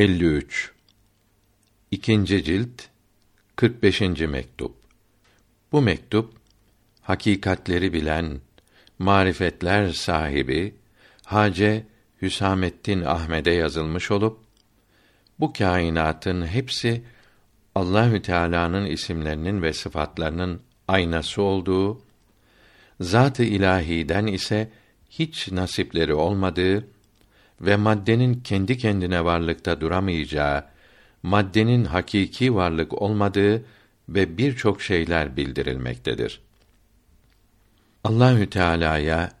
53 İkinci cilt 45. mektup. Bu mektup hakikatleri bilen marifetler sahibi Hace Hüsamettin Ahmed'e yazılmış olup bu kainatın hepsi Allahü Teala'nın isimlerinin ve sıfatlarının aynası olduğu, zat-ı ilahiden ise hiç nasipleri olmadığı ve maddenin kendi kendine varlıkta duramayacağı, maddenin hakiki varlık olmadığı ve birçok şeyler bildirilmektedir. Allahü Teala'ya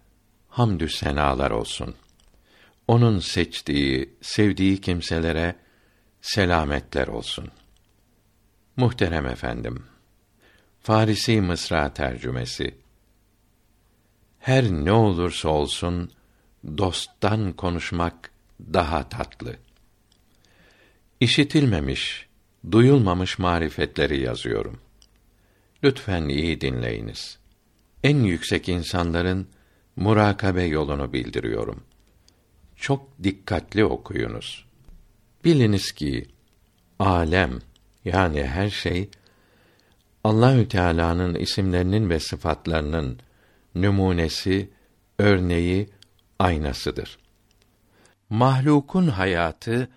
hamdü senalar olsun. Onun seçtiği, sevdiği kimselere selametler olsun. Muhterem efendim, Farisi Mısra tercümesi. Her ne olursa olsun dosttan konuşmak daha tatlı. İşitilmemiş, duyulmamış marifetleri yazıyorum. Lütfen iyi dinleyiniz. En yüksek insanların murakabe yolunu bildiriyorum. Çok dikkatli okuyunuz. Biliniz ki alem yani her şey Allahü Teala'nın isimlerinin ve sıfatlarının numunesi, örneği, aynasıdır. Mahlukun hayatı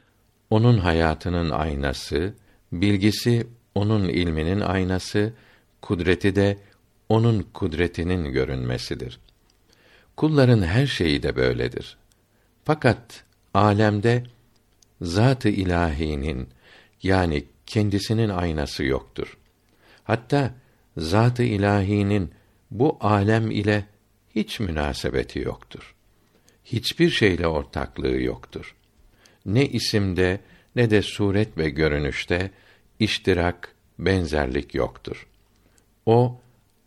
onun hayatının aynası, bilgisi onun ilminin aynası, kudreti de onun kudretinin görünmesidir. Kulların her şeyi de böyledir. Fakat alemde zat-ı ilahinin yani kendisinin aynası yoktur. Hatta zat-ı ilahinin bu alem ile hiç münasebeti yoktur. Hiçbir şeyle ortaklığı yoktur. Ne isimde ne de suret ve görünüşte iştirak, benzerlik yoktur. O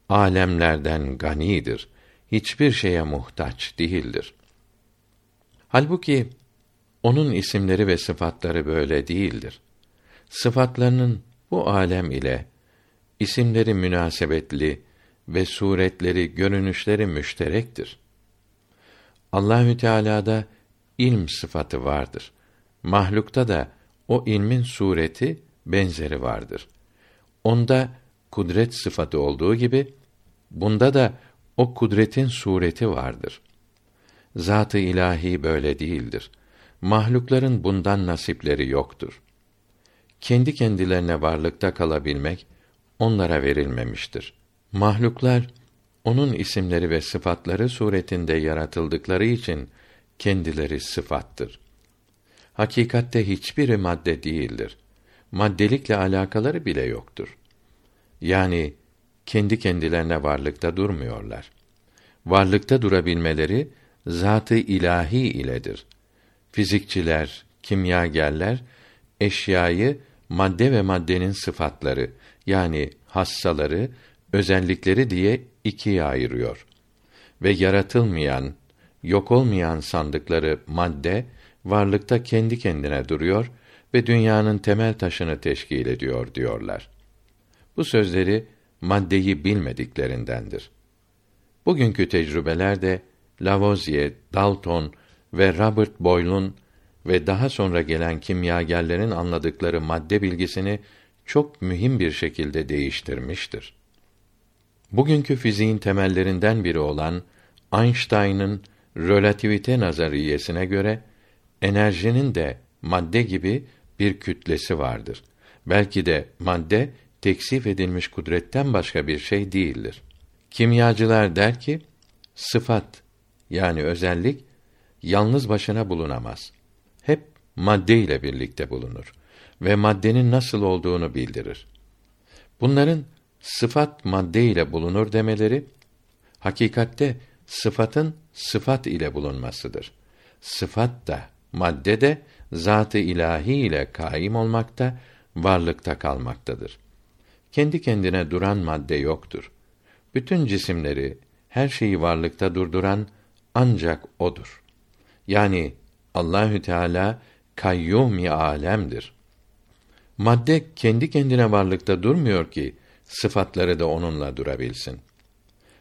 alemlerden ganidir. Hiçbir şeye muhtaç değildir. Halbuki onun isimleri ve sıfatları böyle değildir. Sıfatlarının bu alem ile isimleri münasebetli ve suretleri, görünüşleri müşterektir. Allahü Teala'da ilm sıfatı vardır. Mahlukta da o ilmin sureti, benzeri vardır. Onda kudret sıfatı olduğu gibi bunda da o kudretin sureti vardır. Zat-ı ilahi böyle değildir. Mahlukların bundan nasipleri yoktur. Kendi kendilerine varlıkta kalabilmek onlara verilmemiştir. Mahluklar onun isimleri ve sıfatları suretinde yaratıldıkları için kendileri sıfattır. Hakikatte hiçbiri madde değildir. Maddelikle alakaları bile yoktur. Yani kendi kendilerine varlıkta durmuyorlar. Varlıkta durabilmeleri zatı ilahi iledir. Fizikçiler, kimyagerler eşyayı madde ve maddenin sıfatları yani hassaları, özellikleri diye ikiye ayırıyor. Ve yaratılmayan, yok olmayan sandıkları madde varlıkta kendi kendine duruyor ve dünyanın temel taşını teşkil ediyor diyorlar. Bu sözleri maddeyi bilmediklerindendir. Bugünkü tecrübeler de Lavoisier, Dalton ve Robert Boyle'un ve daha sonra gelen kimyagerlerin anladıkları madde bilgisini çok mühim bir şekilde değiştirmiştir. Bugünkü fiziğin temellerinden biri olan Einstein'ın relativite nazariyesine göre enerjinin de madde gibi bir kütlesi vardır. Belki de madde teksif edilmiş kudretten başka bir şey değildir. Kimyacılar der ki sıfat yani özellik yalnız başına bulunamaz. Hep madde ile birlikte bulunur ve maddenin nasıl olduğunu bildirir. Bunların sıfat madde ile bulunur demeleri hakikatte sıfatın sıfat ile bulunmasıdır. Sıfat da madde de zatı ilahi ile kaim olmakta, varlıkta kalmaktadır. Kendi kendine duran madde yoktur. Bütün cisimleri, her şeyi varlıkta durduran ancak odur. Yani Allahü Teala kayyum alemdir. Madde kendi kendine varlıkta durmuyor ki sıfatları da onunla durabilsin.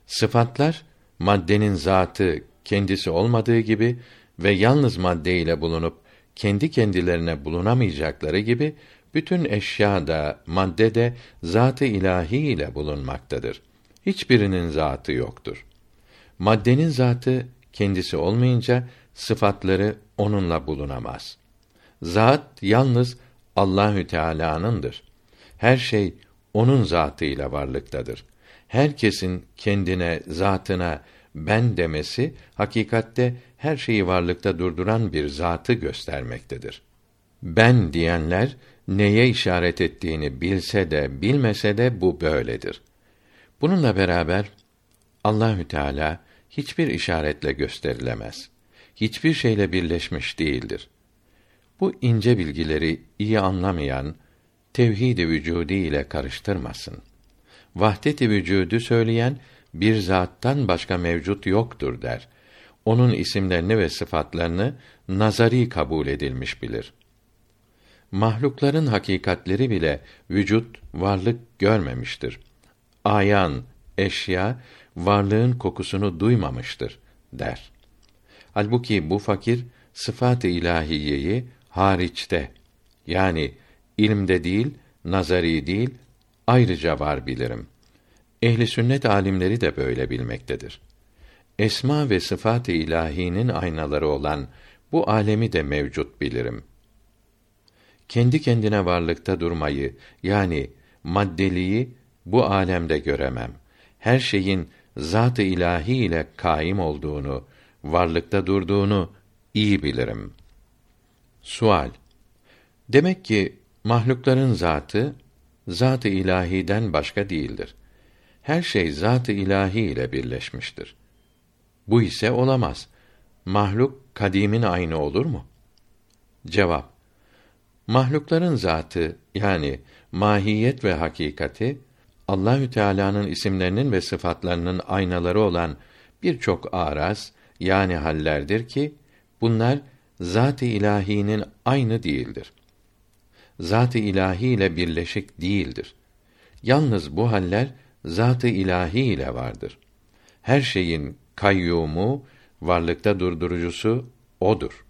Sıfatlar maddenin zatı kendisi olmadığı gibi ve yalnız madde ile bulunup kendi kendilerine bulunamayacakları gibi bütün eşya da madde de zatı ilahi ile bulunmaktadır. Hiçbirinin zatı yoktur. Maddenin zatı kendisi olmayınca sıfatları onunla bulunamaz. Zat yalnız Allahü Teala'nındır. Her şey onun zatıyla varlıktadır. Herkesin kendine, zatına ben demesi hakikatte her şeyi varlıkta durduran bir zatı göstermektedir. Ben diyenler neye işaret ettiğini bilse de bilmese de bu böyledir. Bununla beraber Allahü Teala hiçbir işaretle gösterilemez. Hiçbir şeyle birleşmiş değildir. Bu ince bilgileri iyi anlamayan tevhid-i vücudi ile karıştırmasın. Vahdet-i vücudu söyleyen bir zattan başka mevcut yoktur der. Onun isimlerini ve sıfatlarını nazari kabul edilmiş bilir. Mahlukların hakikatleri bile vücut, varlık görmemiştir. Ayan, eşya varlığın kokusunu duymamıştır der. Halbuki bu fakir sıfat-ı ilahiyeyi hariçte yani ilimde değil, nazari değil, ayrıca var bilirim. Ehli sünnet alimleri de böyle bilmektedir. Esma ve sıfat-ı ilahinin aynaları olan bu alemi de mevcut bilirim. Kendi kendine varlıkta durmayı yani maddeliği bu alemde göremem. Her şeyin zat-ı ilahi ile kaim olduğunu, varlıkta durduğunu iyi bilirim. Sual Demek ki mahlukların zatı zat-ı ilahiden başka değildir. Her şey zat-ı ilahi ile birleşmiştir. Bu ise olamaz. Mahluk kadimin aynı olur mu? Cevap Mahlukların zatı yani mahiyet ve hakikati Allahü Teala'nın isimlerinin ve sıfatlarının aynaları olan birçok araz yani hallerdir ki bunlar zat-ı ilahinin aynı değildir. Zat-ı ilahi ile birleşik değildir. Yalnız bu haller zat-ı ilahi ile vardır. Her şeyin kayyumu, varlıkta durdurucusu odur.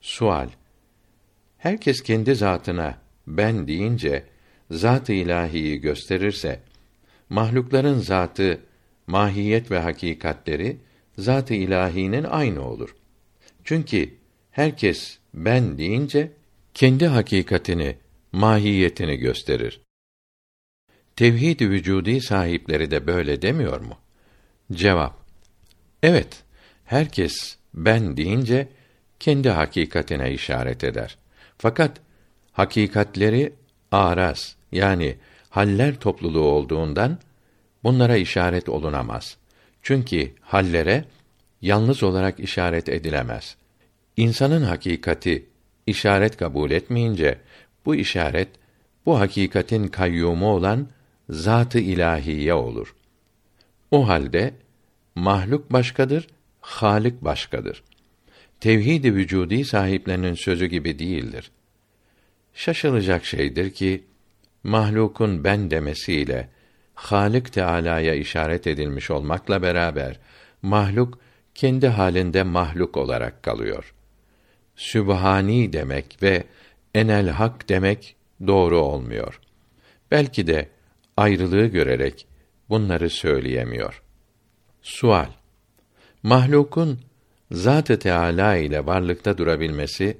Sual Herkes kendi zatına ben deyince zat-ı ilahiyi gösterirse mahlukların zatı, mahiyet ve hakikatleri zat-ı ilahinin aynı olur. Çünkü herkes ben deyince kendi hakikatini, mahiyetini gösterir. Tevhid-i vücudi sahipleri de böyle demiyor mu? Cevap: Evet, herkes ben deyince kendi hakikatine işaret eder. Fakat hakikatleri araz yani haller topluluğu olduğundan bunlara işaret olunamaz. Çünkü hallere yalnız olarak işaret edilemez. İnsanın hakikati işaret kabul etmeyince bu işaret bu hakikatin kayyumu olan zatı ilahiye olur. O halde mahluk başkadır, halik başkadır. Tevhid-i vücudi sahiplerinin sözü gibi değildir. Şaşılacak şeydir ki mahlukun ben demesiyle Halik Teala'ya işaret edilmiş olmakla beraber mahluk kendi halinde mahluk olarak kalıyor. Sübhani demek ve enel hak demek doğru olmuyor. Belki de ayrılığı görerek bunları söyleyemiyor. Sual Mahlukun Zat-ı Teâlâ ile varlıkta durabilmesi,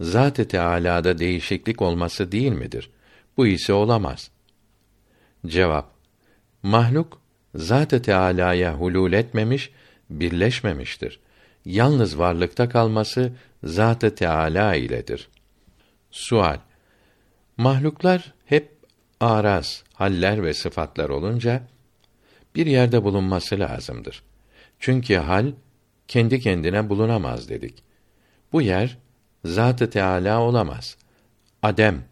Zat-ı Teâlâ'da değişiklik olması değil midir? Bu ise olamaz. Cevap Mahluk Zat-ı Teâlâ'ya hulul etmemiş, birleşmemiştir. Yalnız varlıkta kalması Zat-ı Teâlâ iledir. Sual Mahluklar hep araz, haller ve sıfatlar olunca bir yerde bulunması lazımdır. Çünkü hal kendi kendine bulunamaz dedik. Bu yer Zat-ı Teâlâ olamaz. Adem,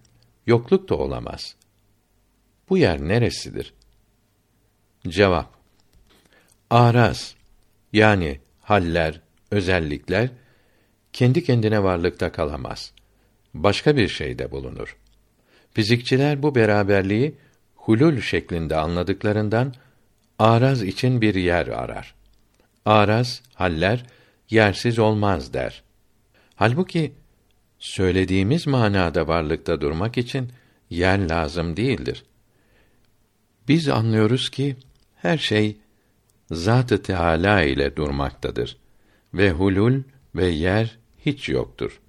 yokluk da olamaz. Bu yer neresidir? Cevap Araz yani haller, özellikler kendi kendine varlıkta kalamaz. Başka bir şeyde bulunur. Fizikçiler bu beraberliği hulul şeklinde anladıklarından araz için bir yer arar. Araz, haller yersiz olmaz der. Halbuki söylediğimiz manada varlıkta durmak için yer lazım değildir. Biz anlıyoruz ki her şey Zat-ı Teâlâ ile durmaktadır ve hulul ve yer hiç yoktur.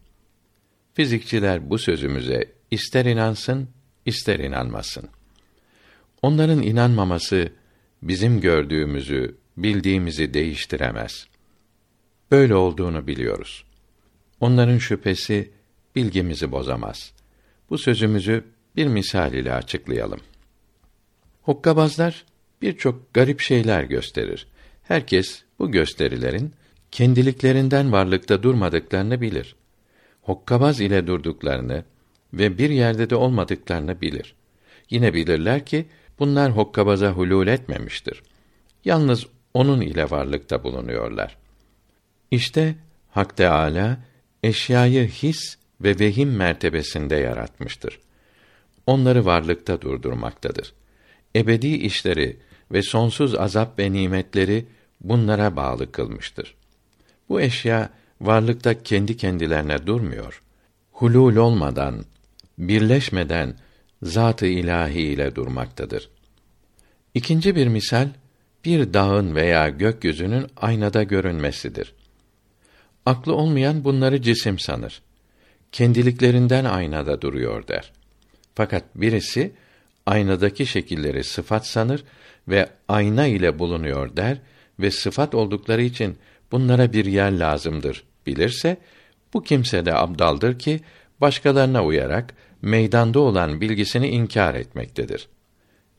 Fizikçiler bu sözümüze ister inansın, ister inanmasın. Onların inanmaması bizim gördüğümüzü, bildiğimizi değiştiremez. Böyle olduğunu biliyoruz. Onların şüphesi bilgimizi bozamaz. Bu sözümüzü bir misal ile açıklayalım. Hokkabazlar birçok garip şeyler gösterir. Herkes bu gösterilerin kendiliklerinden varlıkta durmadıklarını bilir. Hokkabaz ile durduklarını ve bir yerde de olmadıklarını bilir. Yine bilirler ki bunlar hokkabaza hulul etmemiştir. Yalnız onun ile varlıkta bulunuyorlar. İşte Hak Teâlâ eşyayı his ve vehim mertebesinde yaratmıştır. Onları varlıkta durdurmaktadır. Ebedi işleri ve sonsuz azap ve nimetleri bunlara bağlı kılmıştır. Bu eşya varlıkta kendi kendilerine durmuyor. Hulul olmadan, birleşmeden zat-ı ilahi ile durmaktadır. İkinci bir misal bir dağın veya gökyüzünün aynada görünmesidir. Aklı olmayan bunları cisim sanır. Kendiliklerinden aynada duruyor der. Fakat birisi aynadaki şekilleri sıfat sanır ve ayna ile bulunuyor der ve sıfat oldukları için bunlara bir yer lazımdır bilirse bu kimse de abdaldır ki başkalarına uyarak meydanda olan bilgisini inkar etmektedir.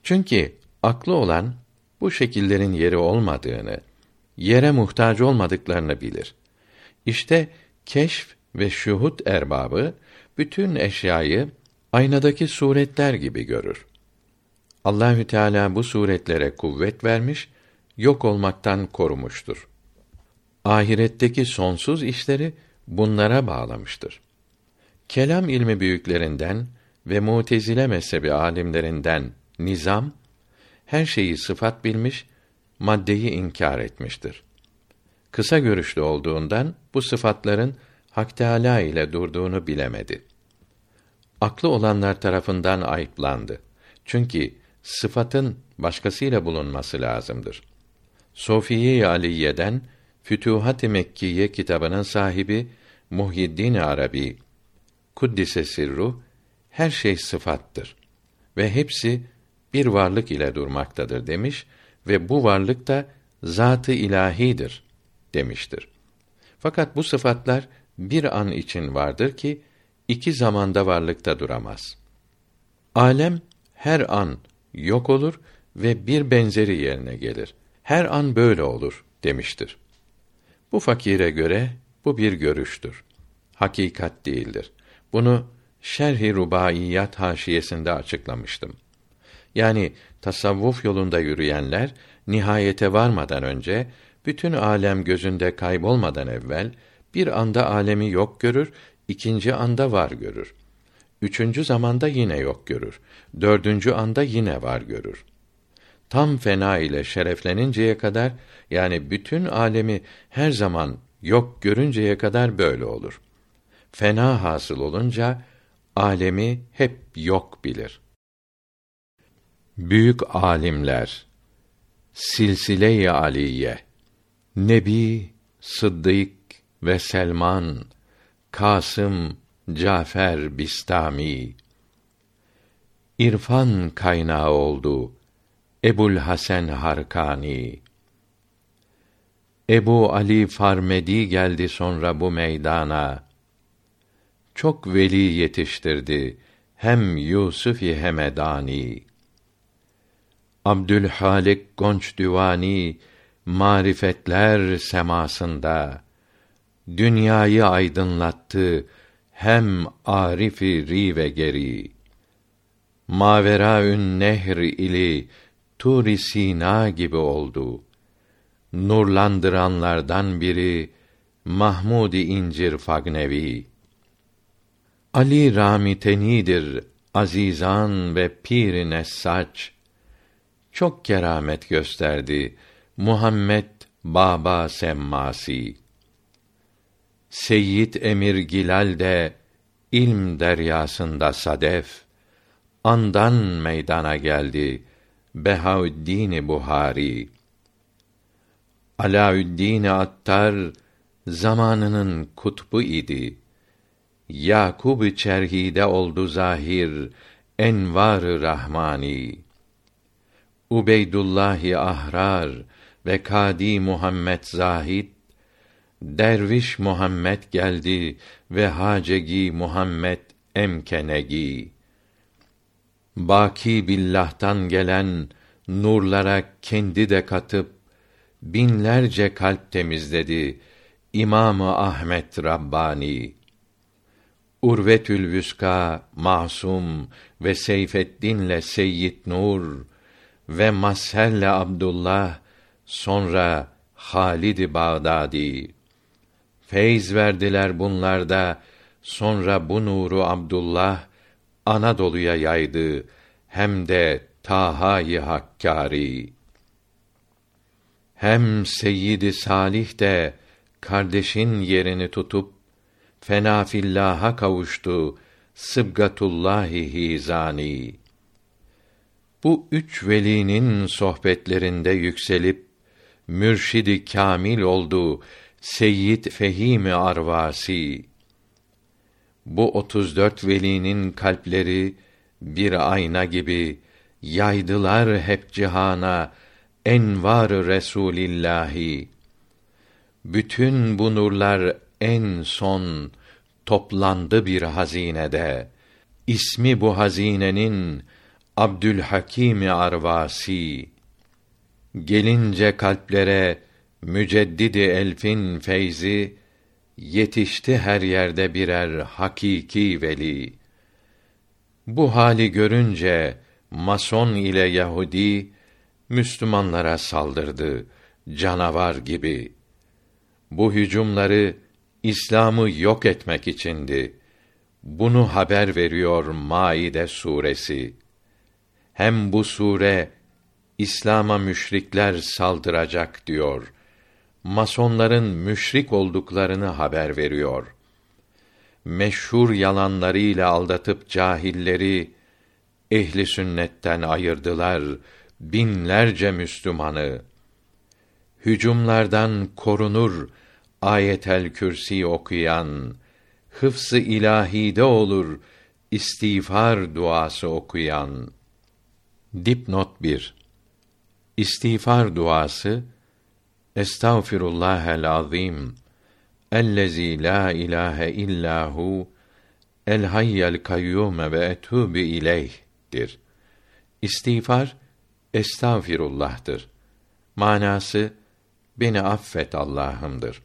Çünkü aklı olan bu şekillerin yeri olmadığını, yere muhtaç olmadıklarını bilir. İşte keşf ve şuhut erbabı bütün eşyayı aynadaki suretler gibi görür. Allahü Teala bu suretlere kuvvet vermiş, yok olmaktan korumuştur. Ahiretteki sonsuz işleri bunlara bağlamıştır. Kelam ilmi büyüklerinden ve Mutezile mezhebi alimlerinden Nizam her şeyi sıfat bilmiş, maddeyi inkar etmiştir. Kısa görüşlü olduğundan bu sıfatların Hak Teâlâ ile durduğunu bilemedi. Aklı olanlar tarafından ayıplandı. Çünkü sıfatın başkasıyla bulunması lazımdır. Sofiye-i Aliye'den Fütuhat-ı Mekkiye kitabının sahibi Muhyiddin Arabi kuddise sirru her şey sıfattır ve hepsi bir varlık ile durmaktadır demiş ve bu varlık da zatı ilahidir demiştir. Fakat bu sıfatlar bir an için vardır ki iki zamanda varlıkta duramaz. Alem her an yok olur ve bir benzeri yerine gelir. Her an böyle olur demiştir. Bu fakire göre bu bir görüştür. Hakikat değildir. Bunu Şerh-i Rubaiyat haşiyesinde açıklamıştım. Yani tasavvuf yolunda yürüyenler nihayete varmadan önce bütün alem gözünde kaybolmadan evvel bir anda alemi yok görür, ikinci anda var görür. Üçüncü zamanda yine yok görür. Dördüncü anda yine var görür. Tam fena ile şerefleninceye kadar yani bütün alemi her zaman yok görünceye kadar böyle olur. Fena hasıl olunca alemi hep yok bilir. Büyük alimler Silsile-i Aliye Nebi, Sıddık ve Selman, Kasım, Cafer Bistami İrfan kaynağı oldu Ebul Hasan Harkani Ebu Ali Farmedi geldi sonra bu meydana. Çok veli yetiştirdi hem Yusuf-i Hemedani. Abdülhalik Gonç Divani marifetler semasında dünyayı aydınlattı hem arifi ri ve geri. Maveraün nehr ili tur Sina gibi oldu. Nurlandıranlardan biri Mahmud İncir Fagnevi. Ali Ramitenidir azizan ve pir Nessaç çok keramet gösterdi Muhammed Baba Semmasi. Seyyid Emir Gilal de ilm deryasında sadef andan meydana geldi Behaüddin Buhari. Alaüddin Attar zamanının kutbu idi. Yakub çerhide oldu zahir envar rahmani. Ubeydullah Ahrar ve Kadi Muhammed Zahid Derviş Muhammed geldi ve Hacegi Muhammed emkenegi. Baki billah'tan gelen nurlara kendi de katıp binlerce kalp temizledi İmamı Ahmet Rabbani. Urvetül Vüska, Masum ve Seyfeddin'le Seyyid Nur ve Masher'le Abdullah, sonra Halid Bağdadi. Feyz verdiler bunlarda, sonra bu nuru Abdullah Anadolu'ya yaydı hem de Taha-i Hakkari. Hem Seyyid Salih de kardeşin yerini tutup fena fillaha kavuştu Sıbgatullahi Hizani. Bu üç velinin sohbetlerinde yükselip mürşidi kamil oldu Seyyid Fehimi Arvasi. Bu otuz dört velinin kalpleri bir ayna gibi yaydılar hep cihana envar Resulillahi. Bütün bu nurlar en son toplandı bir hazinede. İsmi bu hazinenin Abdülhakim Arvasi. Gelince kalplere müceddidi elfin feyzi yetişti her yerde birer hakiki veli. Bu hali görünce Mason ile Yahudi Müslümanlara saldırdı canavar gibi. Bu hücumları İslam'ı yok etmek içindi. Bunu haber veriyor Maide suresi. Hem bu sure İslam'a müşrikler saldıracak diyor. Masonların müşrik olduklarını haber veriyor. Meşhur yalanlarıyla aldatıp cahilleri ehli sünnetten ayırdılar binlerce Müslümanı. Hücumlardan korunur ayetel kürsi okuyan, hıfzı ilahide olur istiğfar duası okuyan. Dipnot 1 İstiğfar duası Estağfirullahel azim ellezî la ilahe illahu el hayyel kayyum ve etûbü ileyh'dir. İstiğfar estağfirullah'tır. Manası beni affet Allah'ımdır.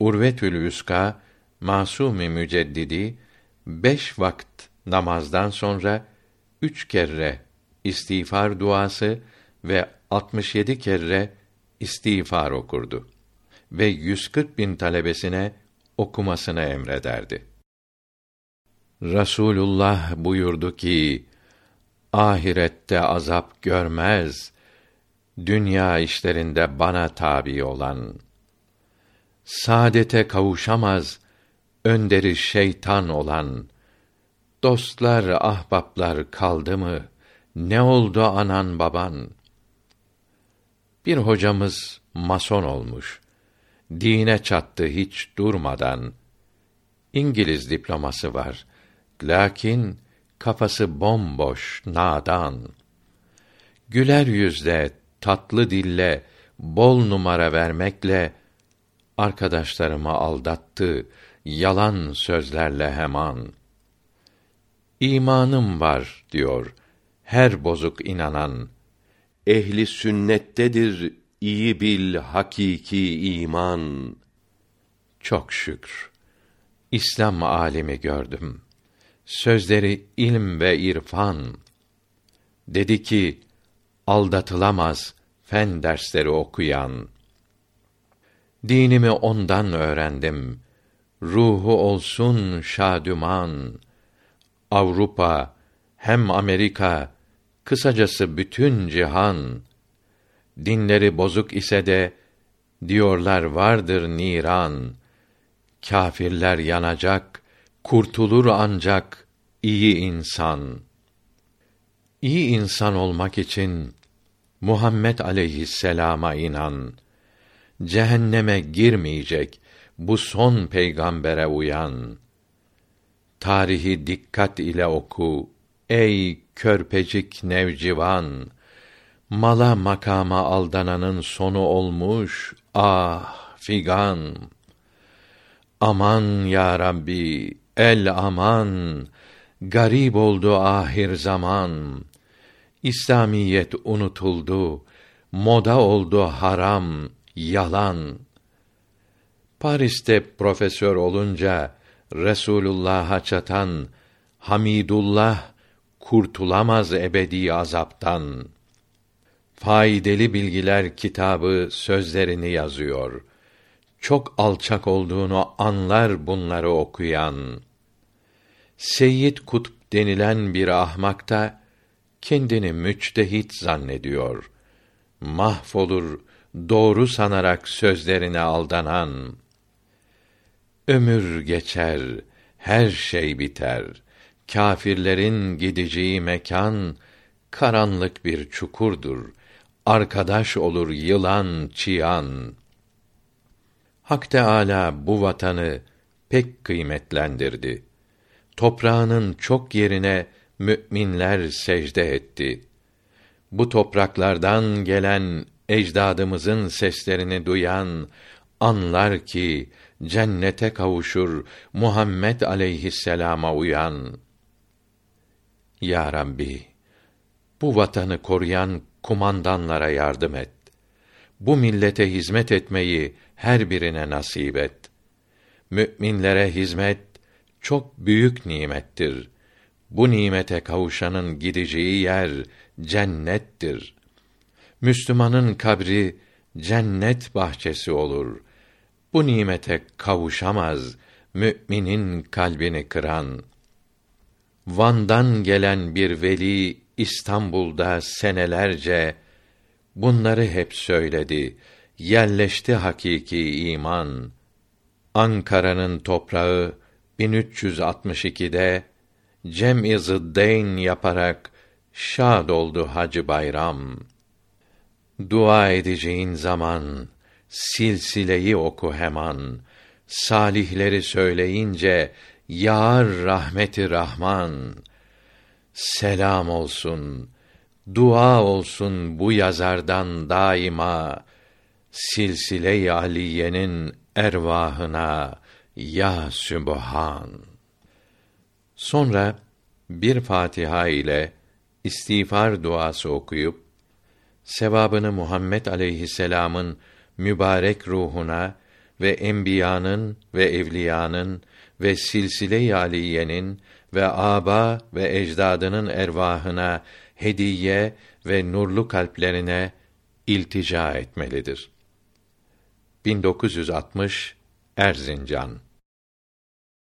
Urvetül Vüska Masumi Müceddidi beş vakit namazdan sonra üç kere istiğfar duası ve 67 kere istiğfar okurdu ve 140 bin talebesine okumasını emrederdi. Rasulullah buyurdu ki, ahirette azap görmez, dünya işlerinde bana tabi olan. Saadete kavuşamaz, önderi şeytan olan. Dostlar, ahbaplar kaldı mı? Ne oldu anan baban?' Bir hocamız mason olmuş. Dine çattı hiç durmadan. İngiliz diploması var. Lakin kafası bomboş, nadan. Güler yüzle, tatlı dille, bol numara vermekle arkadaşlarımı aldattı yalan sözlerle hemen. İmanım var diyor her bozuk inanan ehli sünnettedir iyi bil hakiki iman. Çok şükür. İslam alimi gördüm. Sözleri ilm ve irfan. Dedi ki, aldatılamaz fen dersleri okuyan. Dinimi ondan öğrendim. Ruhu olsun şadüman. Avrupa hem Amerika Kısacası bütün cihan dinleri bozuk ise de diyorlar vardır niran. Kâfirler yanacak, kurtulur ancak iyi insan. İyi insan olmak için Muhammed aleyhisselama inan. Cehenneme girmeyecek bu son peygambere uyan. Tarihi dikkat ile oku ey körpecik nevcivan. Mala makama aldananın sonu olmuş ah figan. Aman ya Rabbi el aman garip oldu ahir zaman. İslamiyet unutuldu, moda oldu haram, yalan. Paris'te profesör olunca Resulullah'a çatan Hamidullah kurtulamaz ebedi azaptan. Faydalı bilgiler kitabı sözlerini yazıyor. Çok alçak olduğunu anlar bunları okuyan. Seyyid Kutup denilen bir ahmak da kendini müçtehit zannediyor. Mahvolur doğru sanarak sözlerine aldanan. Ömür geçer, her şey biter. Kâfirlerin gideceği mekan karanlık bir çukurdur. Arkadaş olur yılan, çiyan. Hak Teâlâ bu vatanı pek kıymetlendirdi. Toprağının çok yerine müminler secde etti. Bu topraklardan gelen ecdadımızın seslerini duyan anlar ki cennete kavuşur Muhammed aleyhisselama uyan. Ya Rabbi, bu vatanı koruyan kumandanlara yardım et. Bu millete hizmet etmeyi her birine nasip et. Müminlere hizmet çok büyük nimettir. Bu nimete kavuşanın gideceği yer cennettir. Müslümanın kabri cennet bahçesi olur. Bu nimete kavuşamaz müminin kalbini kıran. Van'dan gelen bir veli İstanbul'da senelerce bunları hep söyledi. Yerleşti hakiki iman. Ankara'nın toprağı 1362'de cem-i zıddeyn yaparak şad oldu Hacı Bayram. Dua edeceğin zaman silsileyi oku hemen. Salihleri söyleyince yar rahmeti Rahman. Selam olsun, dua olsun bu yazardan daima silsile-i aliyenin ervahına ya Sübhan. Sonra bir Fatiha ile istiğfar duası okuyup sevabını Muhammed aleyhisselam'ın mübarek ruhuna ve enbiyanın ve evliyanın ve silsile-i aliyenin ve aba ve ecdadının ervahına hediye ve nurlu kalplerine iltica etmelidir. 1960 Erzincan